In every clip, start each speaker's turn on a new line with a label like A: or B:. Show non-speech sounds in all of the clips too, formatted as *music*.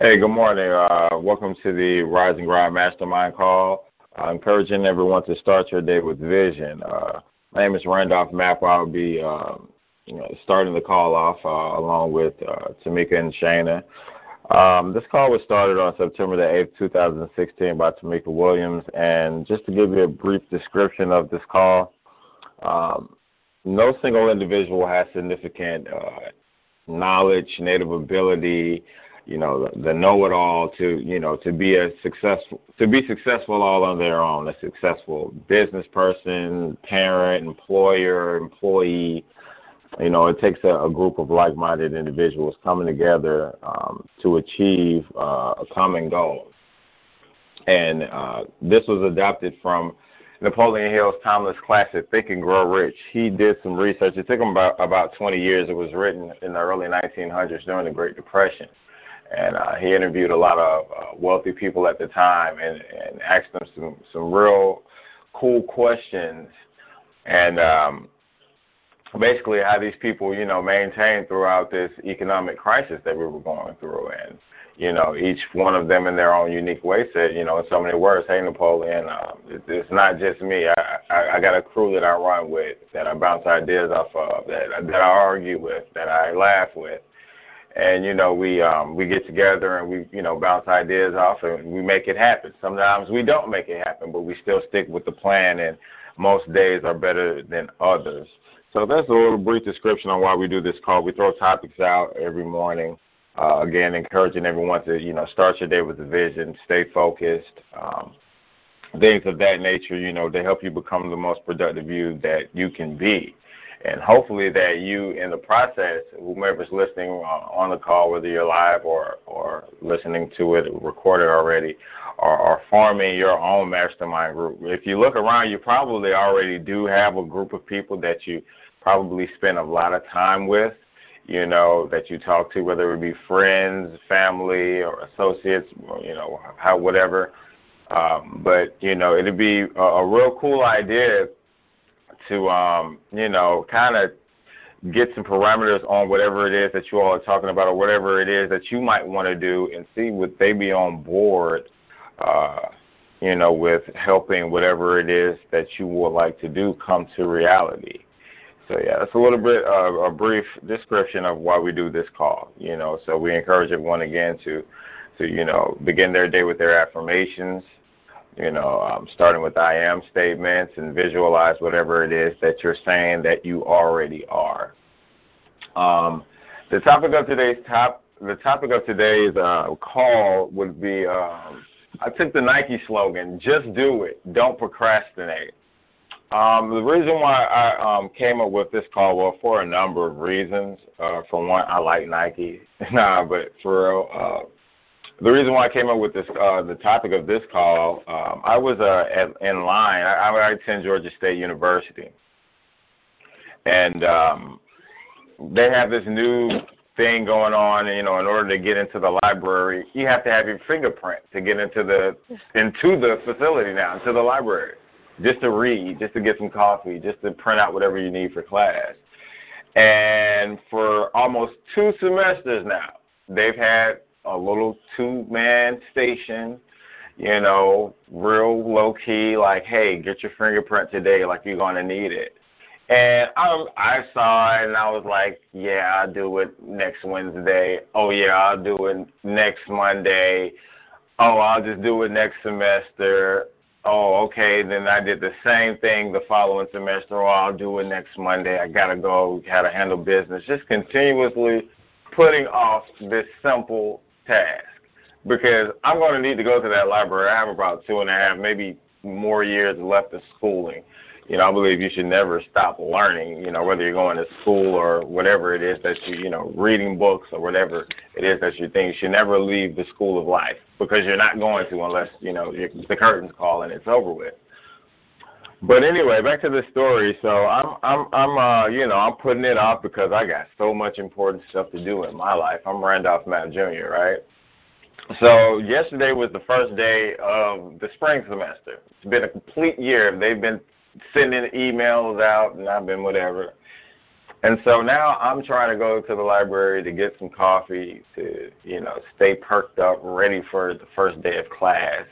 A: Hey, good morning. Uh, welcome to the Rising Grind Mastermind call. Uh, encouraging everyone to start your day with vision. Uh, my name is Randolph Mapper. I'll be uh, you know, starting the call off uh, along with Tamika and Shana. Um, this call was started on September the 8th, 2016 by Tamika Williams. And just to give you a brief description of this call, um, no single individual has significant knowledge, native ability, you know, the, the know-it-all to, you know, to be a successful, to be successful all on their own. A successful business person, parent, employer, employee. You know, it takes a, a group of like-minded individuals coming together um, to achieve uh, a common goal. And uh, this was adopted from Napoleon Hill's timeless classic, Think and Grow Rich. He did some research. It took him about about 20 years. It was written in the early 1900s during the Great Depression and uh, he interviewed a lot of uh, wealthy people at the time and, and asked them some some real cool questions. And um, basically how these people you know maintained throughout this economic crisis that we were going through. And you know each one of them in their own unique way said you know in so many words hey Napoleon um, it, it's not just me. I, I I got a crew that I run with that I bounce ideas off of that that I argue with that I laugh with and you know we um we get together and we you know bounce ideas off and we make it happen. Sometimes we don't make it happen but we still stick with the plan and most days are better than others. So that's a little brief description on why we do this call. We throw topics out every morning. Uh, again encouraging everyone to you know start your day with a vision stay focused um, things of that nature you know to help you become the most productive you that you can be and hopefully that you, in the process, whomever's listening on the call, whether you're live or or listening to it recorded already, are, are forming your own mastermind group. If you look around, you probably already do have a group of people that you probably spend a lot of time with you know, that you talk to, whether it be friends, family, or associates, you know, how whatever. Um, but you know, it'd be a, a real cool idea to um, you know kind of get some parameters on whatever it is that you all are talking about or whatever it is that you might want to do and see would they be on board uh, you know with helping whatever it is that you would like to do come to reality. So yeah that's a little bit of a brief description of why we do this call you know. So we encourage everyone again to to you know begin their day with their affirmations you know, um, starting with I am statements and visualize whatever it is that you're saying that you already are. Um, the topic of today's top, the topic of today's uh, call would be, um, I took the Nike slogan, just do it, don't procrastinate. Um, the reason why I um, came up with this call, well, for a number of reasons. Uh, for one, I like Nike, *laughs* nah, but for real, uh, the reason why I came up with this, uh, the topic of this call, um, I was uh, at, in line. I, I attend Georgia State University, and um, they have this new thing going on. You know, in order to get into the library, you have to have your fingerprint to get into the into the facility now, into the library, just to read, just to get some coffee, just to print out whatever you need for class. And for almost two semesters now, they've had a little two man station, you know, real low key, like, hey, get your fingerprint today, like you're gonna need it. And I I saw it and I was like, yeah, I'll do it next Wednesday. Oh yeah, I'll do it next Monday. Oh, I'll just do it next semester. Oh, okay. Then I did the same thing the following semester. Oh, I'll do it next Monday. I gotta go, gotta handle business. Just continuously putting off this simple task because I'm going to need to go to that library. I have about two and a half, maybe more years left of schooling. You know, I believe you should never stop learning, you know, whether you're going to school or whatever it is that you, you know, reading books or whatever it is that you think. You should never leave the school of life because you're not going to unless, you know, the curtains call and it's over with. But anyway, back to the story. So I'm I'm I'm uh you know I'm putting it off because I got so much important stuff to do in my life. I'm Randolph Mapp Jr. Right. So yesterday was the first day of the spring semester. It's been a complete year. They've been sending emails out, and I've been whatever. And so now I'm trying to go to the library to get some coffee to, you know, stay perked up, ready for the first day of class.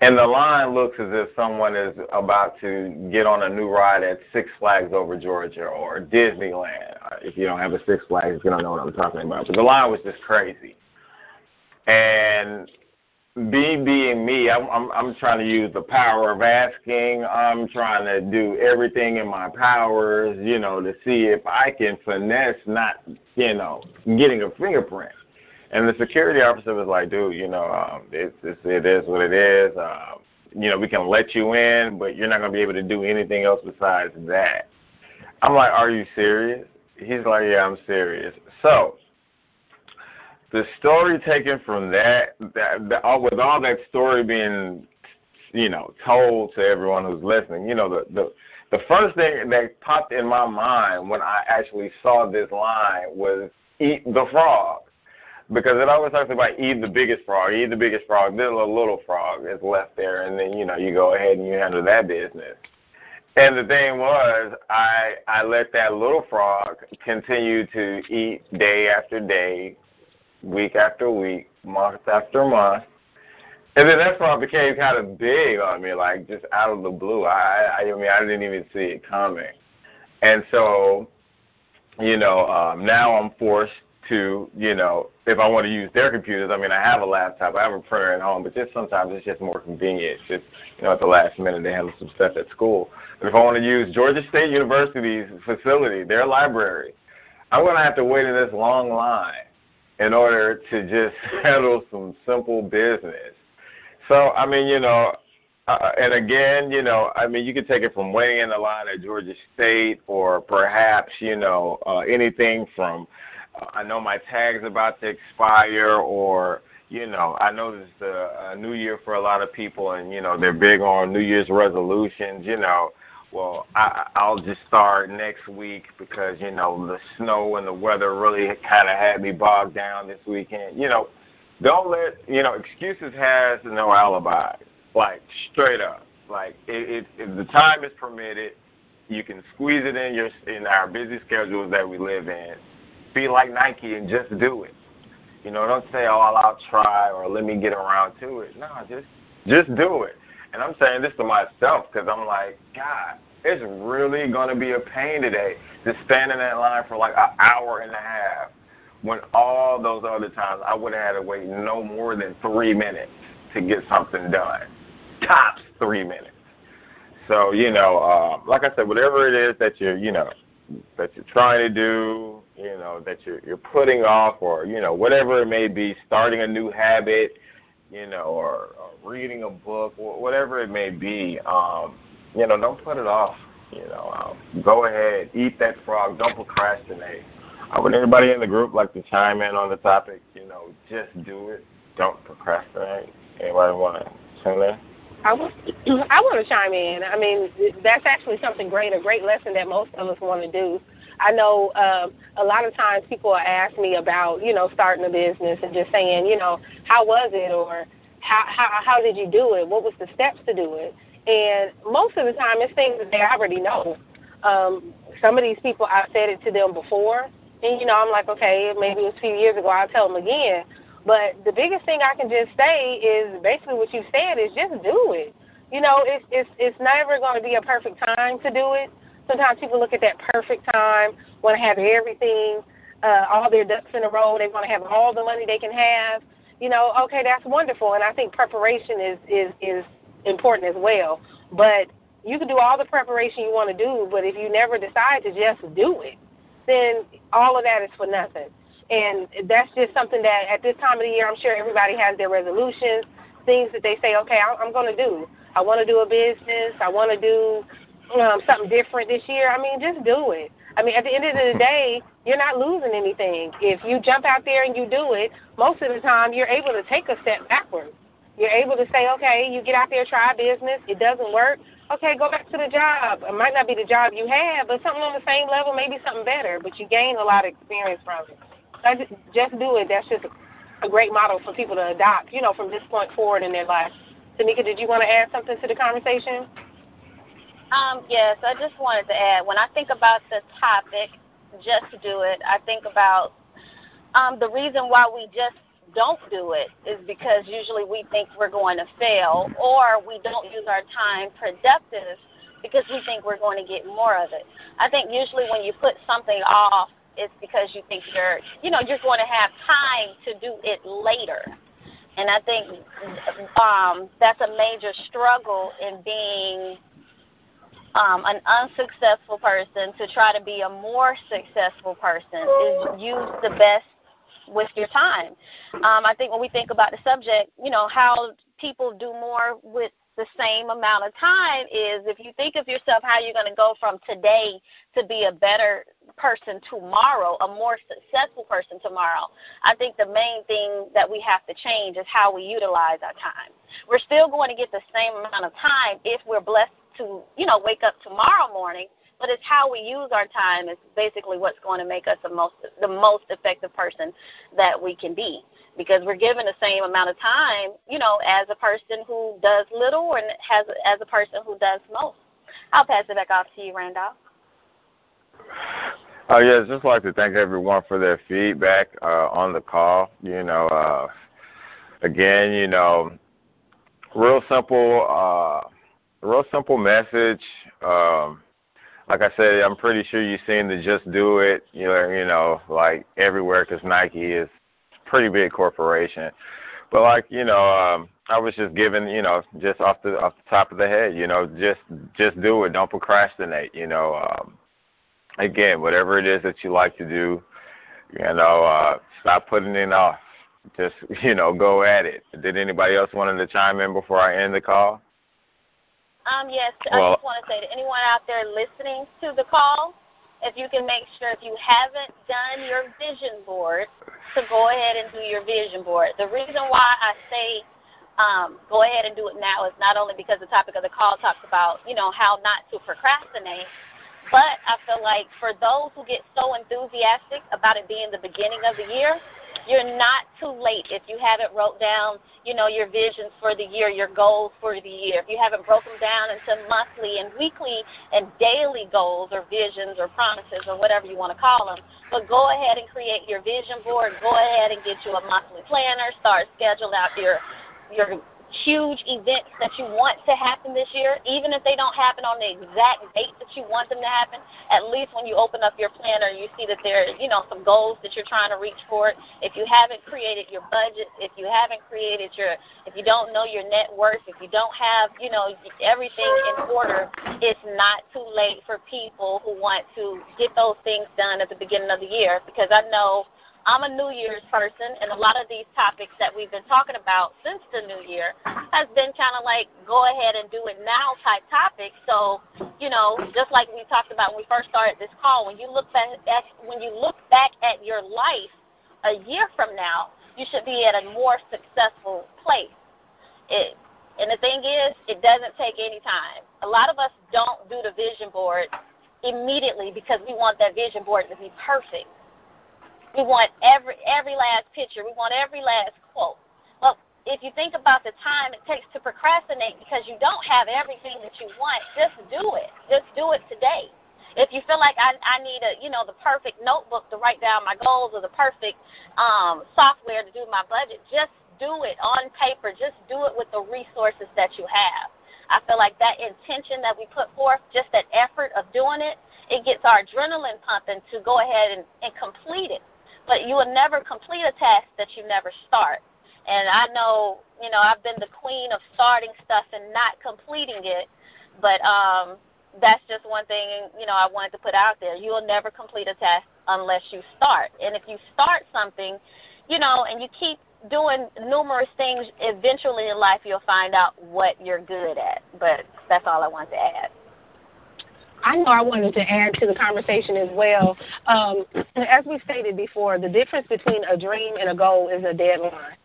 A: And the line looks as if someone is about to get on a new ride at Six Flags over Georgia or Disneyland. If you don't have a Six Flags, you don't know what I'm talking about. But the line was just crazy. And me being me, I'm, I'm I'm trying to use the power of asking. I'm trying to do everything in my powers, you know, to see if I can finesse not, you know, getting a fingerprint. And the security officer was like, dude, you know, um, it's, it's it is what it is. Um, you know, we can let you in, but you're not gonna be able to do anything else besides that. I'm like, are you serious? He's like, yeah, I'm serious. So the story taken from that, that, that all, with all that story being, you know, told to everyone who's listening, you know, the the the first thing that popped in my mind when I actually saw this line was eat the frog. Because it always talks about eat the biggest frog, eat the biggest frog, then a little frog is left there, and then you know you go ahead and you handle that business. And the thing was, I I let that little frog continue to eat day after day, week after week, month after month. And then that part became kind of big on me, like just out of the blue. I, I, I mean, I didn't even see it coming. And so, you know, um, now I'm forced to, you know, if I want to use their computers, I mean, I have a laptop, I have a printer at home, but just sometimes it's just more convenient. Just, you know, at the last minute they handle some stuff at school. But if I want to use Georgia State University's facility, their library, I'm going to have to wait in this long line in order to just *laughs* handle some simple business. So, I mean, you know, uh, and again, you know, I mean, you could take it from waiting in the line at Georgia State, or perhaps, you know, uh, anything from, I know my tag's about to expire, or you know, I know this is a, a new year for a lot of people, and you know, they're big on New Year's resolutions. You know, well, I, I'll just start next week because you know the snow and the weather really kind of had me bogged down this weekend. You know, don't let you know excuses has no alibi. Like straight up, like it, it, if the time is permitted, you can squeeze it in your in our busy schedules that we live in. Be like Nike and just do it. You know, don't say, "Oh, I'll, try" or "Let me get around to it." No, just just do it. And I'm saying this to myself because I'm like, God, it's really to be a pain today to stand in that line for like an hour and a half when all those other times I would have had to wait no more than three minutes to get something done. Tops three minutes. So, you know, uh, like I said, whatever it is that you're, you know, that you're trying to do, you know, that you're you're putting off or, you know, whatever it may be, starting a new habit, you know, or, or reading a book, whatever it may be, um, you know, don't put it off. You know, um, go ahead, eat that frog. Don't procrastinate. Uh, would anybody in the group like to chime in on the topic? You know, just do it. Don't procrastinate. Anybody want to chime in?
B: I want, *clears throat* I want to chime in. I mean, that's actually something great, a great lesson that most of us want to do. I know um, a lot of times people ask me about, you know, starting a business and just saying, you know, how was it or how how how did you do it? What was the steps to do it? And most of the time, it's things that they already know. Um, some of these people, I've said it to them before, and you know, I'm like, okay, maybe it was a few years ago. I'll tell them again. But the biggest thing I can just say is basically what you said is just do it. You know, it's it's it's never going to be a perfect time to do it. Sometimes people look at that perfect time, want to have everything, uh, all their ducks in a row. They want to have all the money they can have. You know, okay, that's wonderful, and I think preparation is is is important as well. But you can do all the preparation you want to do, but if you never decide to just do it, then all of that is for nothing. And that's just something that at this time of the year, I'm sure everybody has their resolutions, things that they say, okay, I'm going to do. I want to do a business. I want to do um, something different this year. I mean, just do it. I mean, at the end of the day, you're not losing anything. If you jump out there and you do it, most of the time you're able to take a step backwards. You're able to say, okay, you get out there, try business, it doesn't work. Okay, go back to the job. It might not be the job you have, but something on the same level, maybe something better, but you gain a lot of experience from it. So just, do it. That's just a, a great model for people to adopt, you know, from this point forward in their life. Tamika, did you want to add something to the conversation?
C: Um, yes, I just wanted to add, when I think about the topic, just do it, I think about um, the reason why we just don't do it is because usually we think we're going to fail or we don't use our time productive because we think we're going to get more of it. I think usually when you put something off, it's because you think you're, you know, you're going to have time to do it later. And I think um, that's a major struggle in being um, an unsuccessful person to try to be a more successful person is use the best with your time. Um, I think when we think about the subject, you know, how people do more with the same amount of time is if you think of yourself how you're going to go from today to be a better person tomorrow, a more successful person tomorrow. I think the main thing that we have to change is how we utilize our time. We're still going to get the same amount of time if we're blessed to, you know, wake up tomorrow morning but it's how we use our time is basically what's going to make us the most the most effective person that we can be. Because we're given the same amount of time you know as a person who does little and has as a person who does most. I'll pass it back off to you randolph.
A: Oh yeah, just like to thank everyone for their feedback uh, on the call. You know, uh, again, you know, real simple, uh, real simple message. Um, like I said, I'm pretty sure you've seen the Just Do It, you know, you know, like everywhere because Nike is a pretty big corporation. But like, you know, um, I was just given, you know, just off the off the top of the head, you know, just just do it. Don't procrastinate. You know, um, again, whatever it is that you like to do, you know, uh, stop putting it off. Just *laughs* you know, go at it. Did anybody else want to chime in before I end the call?
C: Um, yes, well, I just want to say to anyone out there listening to the call, if you can make sure if you haven't done your vision board, to go ahead and do your vision board. The reason why I say um, go ahead and do it now is not only because the topic of the call talks about, you know, how not to procrastinate, but I feel like for those who get so enthusiastic about it being the beginning of the year, you're not too late if you haven't wrote down, you know, your visions for the year, your goals for the year. If you haven't broken down into monthly and weekly and daily goals or visions or promises or whatever you want to call them, but go ahead and create your vision board. Go ahead and get you a monthly planner. Start schedule out your your huge events that you want to happen this year, even if they don't happen on the exact date that you want them to happen, at least when you open up your planner, you see that there are, you know, some goals that you're trying to reach for. If you haven't created your budget, if you haven't created your, if you don't know your net worth, if you don't have, you know, everything in order, it's not too late for people who want to get those things done at the beginning of the year because I know I'm a New Year's person, and a lot of these topics that we've been talking about since the New Year has been kind of like go ahead and do it now type topics. So, you know, just like we talked about when we first started this call, when you look back at when you look back at your life a year from now, you should be at a more successful place. It, and the thing is, it doesn't take any time. A lot of us don't do the vision board immediately because we want that vision board to be perfect we want every every last picture. We want every last quote. Well, if you think about the time it takes to procrastinate because you don't have everything that you want, just do it. Just do it today. If you feel like I, I need a you know the perfect notebook to write down my goals or the perfect um, software to do my budget, just do it on paper. Just do it with the resources that you have. I feel like that intention that we put forth, just that effort of doing it, it gets our adrenaline pumping to go ahead and, and complete it but you will never complete a task that you never start. And I know, you know, I've been the queen of starting stuff and not completing it, but um, that's just one thing, you know, I wanted to put out there. You will never complete a task unless you start. And if you start something, you know, and you keep doing numerous things, eventually in life you'll find out what you're good at. But that's all I want to add.
B: I know I wanted to add to the conversation as well. Um, as we stated before, the difference between a dream and a goal is a deadline.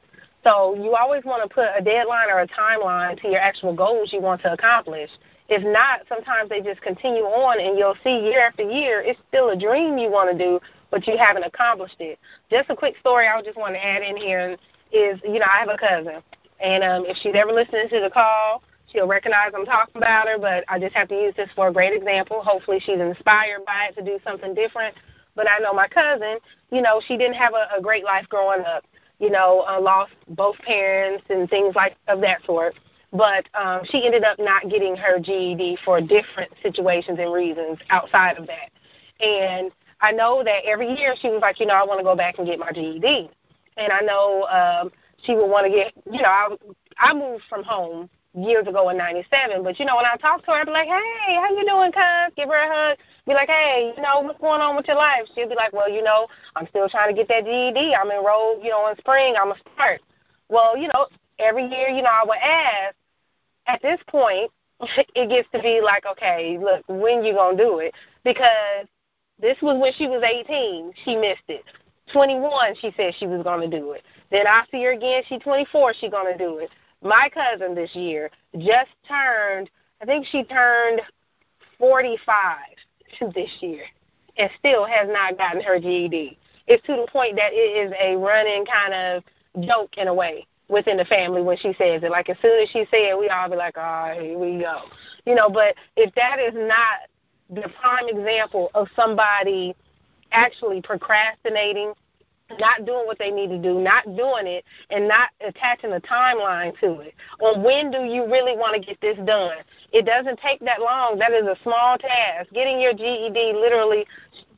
B: So you always want to put a deadline or a timeline to your actual goals you want to accomplish. If not, sometimes they just continue on and you'll see year after year it's still a dream you want to do, but you haven't accomplished it. Just a quick story I just want to add in here is, you know, I have a cousin. And um, if she's ever listening to the call, She'll recognize I'm talking about her, but I just have to use this for a great example. Hopefully, she's inspired by it to do something different. But I know my cousin, you know, she didn't have a, a great life growing up. You know, uh, lost both parents and things like of that sort. But um, she ended up not getting her GED for different situations and reasons outside of that. And I know that every year she was like, you know, I want to go back and get my GED. And I know um, she would want to get, you know, I, I moved from home years ago in '97. But you know, when I talk to her, I'd be like, "Hey, how you doing, cuz?" Give her a hug. Be like, "Hey, you know, what's going on with your life?" She'll be like, "Well, you know, I'm still trying to get that GED. I'm enrolled, you know, in spring. I'm a start." Well, you know, every year, you know, I would ask. At this point, *laughs* it gets to be like, okay, look, when you gonna do it? Because this was when she was 18. She missed it. 21, she said she was gonna do it. Then I see her again. She's 24. She's gonna do it my cousin this year just turned, I think she turned 45 this year and still has not gotten her GED. It's to the point that it is a running kind of joke in a way within the family when she says it. Like as soon as she says it, we all be like, "Oh, here we go," you know. But if that is not the prime example of somebody actually procrastinating not doing what they need to do, not doing it, and not attaching a timeline to it. Or when do you really want to get this done? It doesn't take that long. That is a small task. Getting your GED literally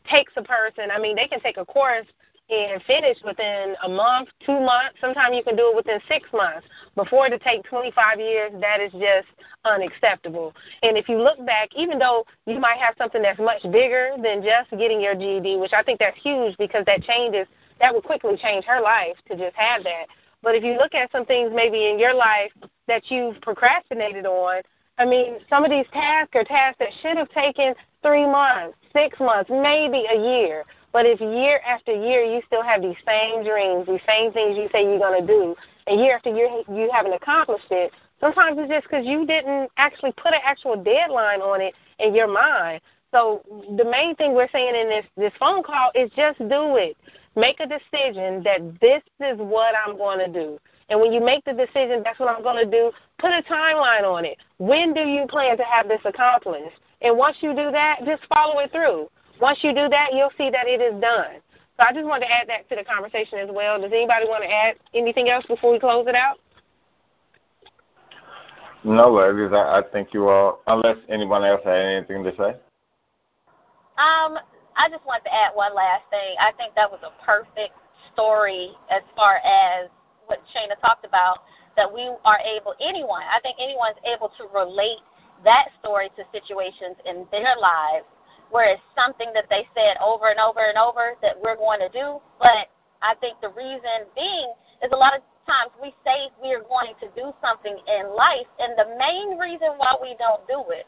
B: takes a person, I mean, they can take a course and finish within a month, two months. Sometimes you can do it within six months. Before to take 25 years, that is just unacceptable. And if you look back, even though you might have something that's much bigger than just getting your GED, which I think that's huge because that changes – that would quickly change her life to just have that. But if you look at some things maybe in your life that you've procrastinated on, I mean, some of these tasks are tasks that should have taken three months, six months, maybe a year. But if year after year you still have these same dreams, these same things you say you're going to do, and year after year you haven't accomplished it, sometimes it's just because you didn't actually put an actual deadline on it in your mind. So the main thing we're saying in this this phone call is just do it. Make a decision that this is what I'm going to do. And when you make the decision, that's what I'm going to do, put a timeline on it. When do you plan to have this accomplished? And once you do that, just follow it through. Once you do that, you'll see that it is done. So I just wanted to add that to the conversation as well. Does anybody want to add anything else before we close it out?
A: No, ladies. I, I think you all, unless anyone else had anything to say.
C: Um, I just want to add one last thing. I think that was a perfect story as far as what Shana talked about, that we are able, anyone, I think anyone's able to relate that story to situations in their lives where it's something that they said over and over and over that we're going to do. But I think the reason being is a lot of times we say we are going to do something in life, and the main reason why we don't do it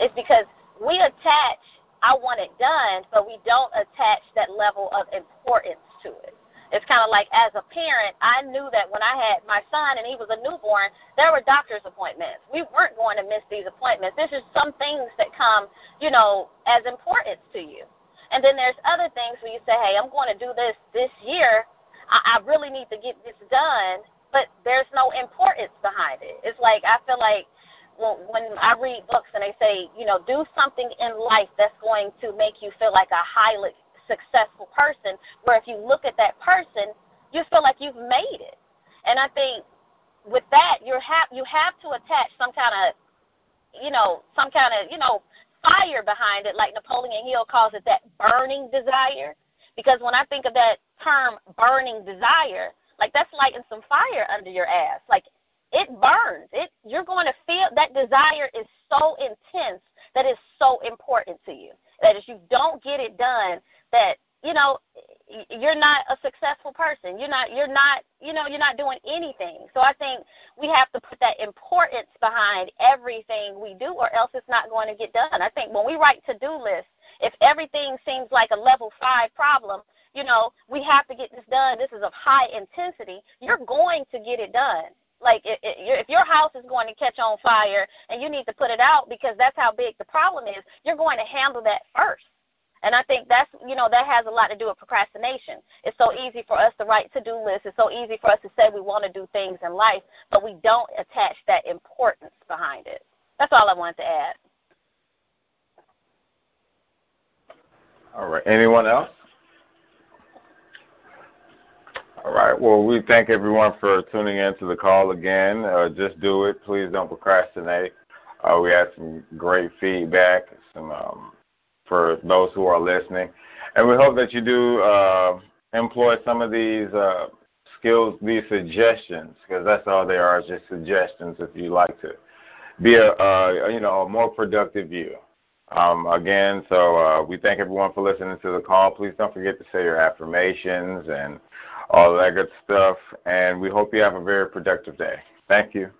C: is because we attach I want it done, but we don't attach that level of importance to it. It's kind of like as a parent, I knew that when I had my son and he was a newborn, there were doctor's appointments. We weren't going to miss these appointments. There's just some things that come, you know, as importance to you. And then there's other things where you say, hey, I'm going to do this this year. I, I really need to get this done, but there's no importance behind it. It's like I feel like when I read books and they say, you know, do something in life that's going to make you feel like a highly successful person, where if you look at that person, you feel like you've made it. And I think with that, you have you have to attach some kind of, you know, some kind of, you know, fire behind it, like Napoleon Hill calls it that burning desire. Because when I think of that term burning desire, like that's lighting some fire under your ass. Like it burns. It you're going to feel that desire is so intense that it's so important to you. That if you don't get it done, that you know you're not a successful person. You're not you're not you know you're not doing anything. So I think we have to put that importance behind everything we do or else it's not going to get done. I think when we write to-do lists, if everything seems like a level 5 problem, you know, we have to get this done. This is of high intensity. You're going to get it done like if your house is going to catch on fire and you need to put it out because that's how big the problem is, you're going to handle that first. And I think that's you know that has a lot to do with procrastination. It's so easy for us to write to-do lists. It's so easy for us to say we want to do things in life, but we don't attach that importance behind it. That's all I wanted to add.
A: All right. Anyone else? All right. Well, we thank everyone for tuning in to the call again. Uh, just do it. Please don't procrastinate. Uh, we had some great feedback some um, for those who are listening, and we hope that you do uh, employ some of these uh, skills, these suggestions, because that's all they are, just suggestions. If you like to be a, a you know a more productive you. Um, again, so uh, we thank everyone for listening to the call. Please don't forget to say your affirmations and all that good stuff. And we hope you have a very productive day. Thank you.